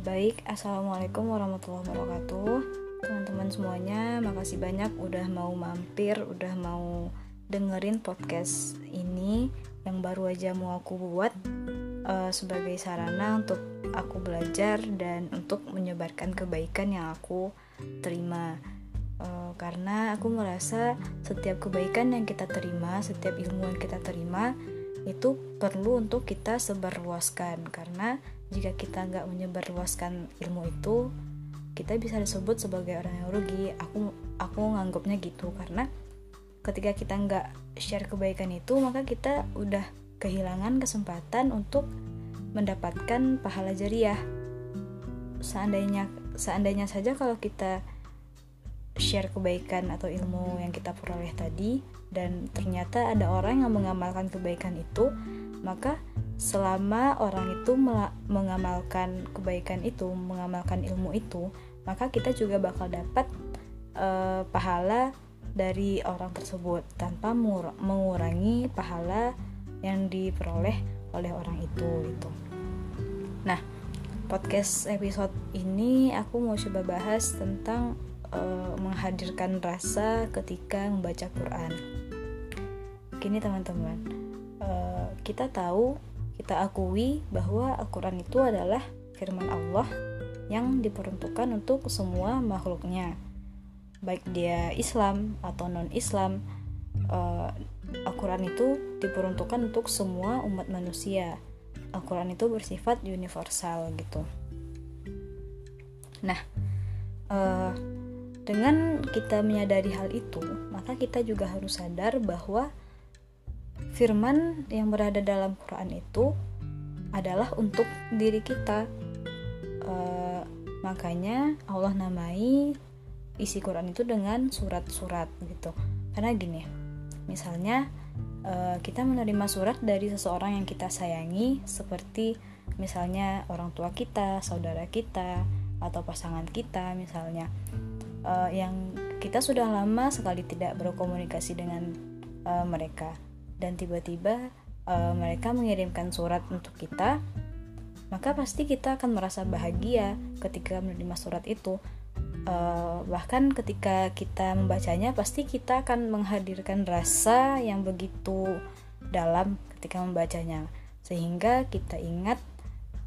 Assalamualaikum warahmatullahi wabarakatuh. Teman-teman semuanya Makasih banyak udah mau mampir Udah mau dengerin podcast ini. Yang baru aja mau aku buat uh, Sebagai sarana untuk aku belajar Dan untuk menyebarkan kebaikan yang aku terima. Uh, Karena aku merasa Setiap kebaikan yang kita terima Setiap ilmu yang kita terima itu perlu untuk kita sebarluaskan. Karena jika kita nggak menyebarluaskan ilmu itu kita bisa disebut sebagai orang yang rugi. Aku aku nganggapnya gitu karena ketika kita nggak share kebaikan itu maka kita udah kehilangan kesempatan untuk mendapatkan pahala jariah. Seandainya seandainya saja kalau kita share kebaikan atau ilmu yang kita peroleh tadi dan ternyata ada orang yang mengamalkan kebaikan itu maka selama orang itu mengamalkan kebaikan itu mengamalkan ilmu itu maka kita juga bakal dapat uh, pahala dari orang tersebut tanpa mengurangi pahala yang diperoleh oleh orang itu gitu nah podcast episode ini aku mau coba bahas tentang uh, menghadirkan rasa ketika membaca Quran. Gini teman-teman, uh, kita tahu, kita akui bahwa Al-Quran itu adalah firman Allah yang diperuntukkan untuk semua makhluknya, baik dia Islam atau non-Islam. Uh, Al-Quran itu diperuntukkan untuk semua umat manusia. Al-Quran itu bersifat universal gitu. Nah, uh, dengan kita menyadari hal itu, maka kita juga harus sadar bahwa firman yang berada dalam Quran itu adalah untuk diri kita. E, makanya Allah namai isi Quran itu dengan surat-surat gitu. Karena gini, misalnya e, kita menerima surat dari seseorang yang kita sayangi, seperti misalnya orang tua kita, saudara kita, atau pasangan kita, misalnya uh, yang kita sudah lama sekali tidak berkomunikasi dengan mereka dan tiba-tiba uh, mereka mengirimkan surat untuk kita maka pasti kita akan merasa bahagia ketika menerima surat itu. Uh, bahkan ketika kita membacanya pasti kita akan menghadirkan rasa yang begitu dalam ketika membacanya. Sehingga kita ingat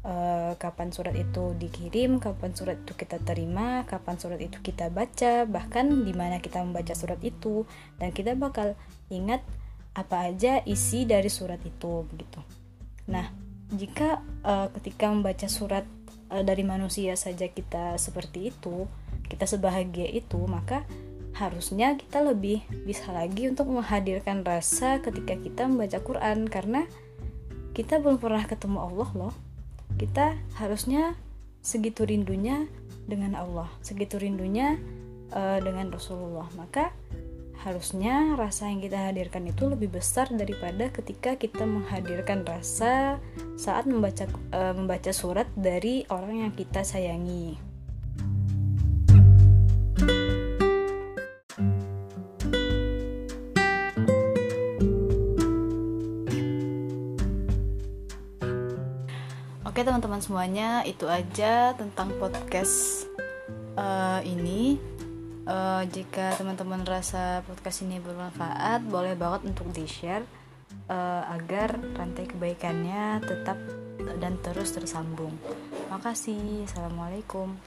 uh, kapan surat itu dikirim, kapan surat itu kita terima, kapan surat itu kita baca, bahkan di mana kita membaca surat itu. Dan kita bakal ingat apa aja isi dari surat itu begitu. Nah, jika uh, ketika membaca surat uh, dari manusia saja kita seperti itu, kita sebahagia itu, maka harusnya kita lebih bisa lagi untuk menghadirkan rasa ketika kita membaca Quran karena kita belum pernah ketemu Allah loh kita harusnya segitu rindunya dengan Allah, segitu rindunya uh, dengan Rasulullah. Maka harusnya rasa yang kita hadirkan itu lebih besar daripada ketika kita menghadirkan rasa saat membaca uh, membaca surat dari orang yang kita sayangi. Oke teman-teman semuanya itu aja tentang podcast uh, ini. Uh, jika teman-teman rasa podcast ini bermanfaat, boleh banget untuk di share uh, agar rantai kebaikannya tetap dan terus tersambung. Makasih. Assalamualaikum.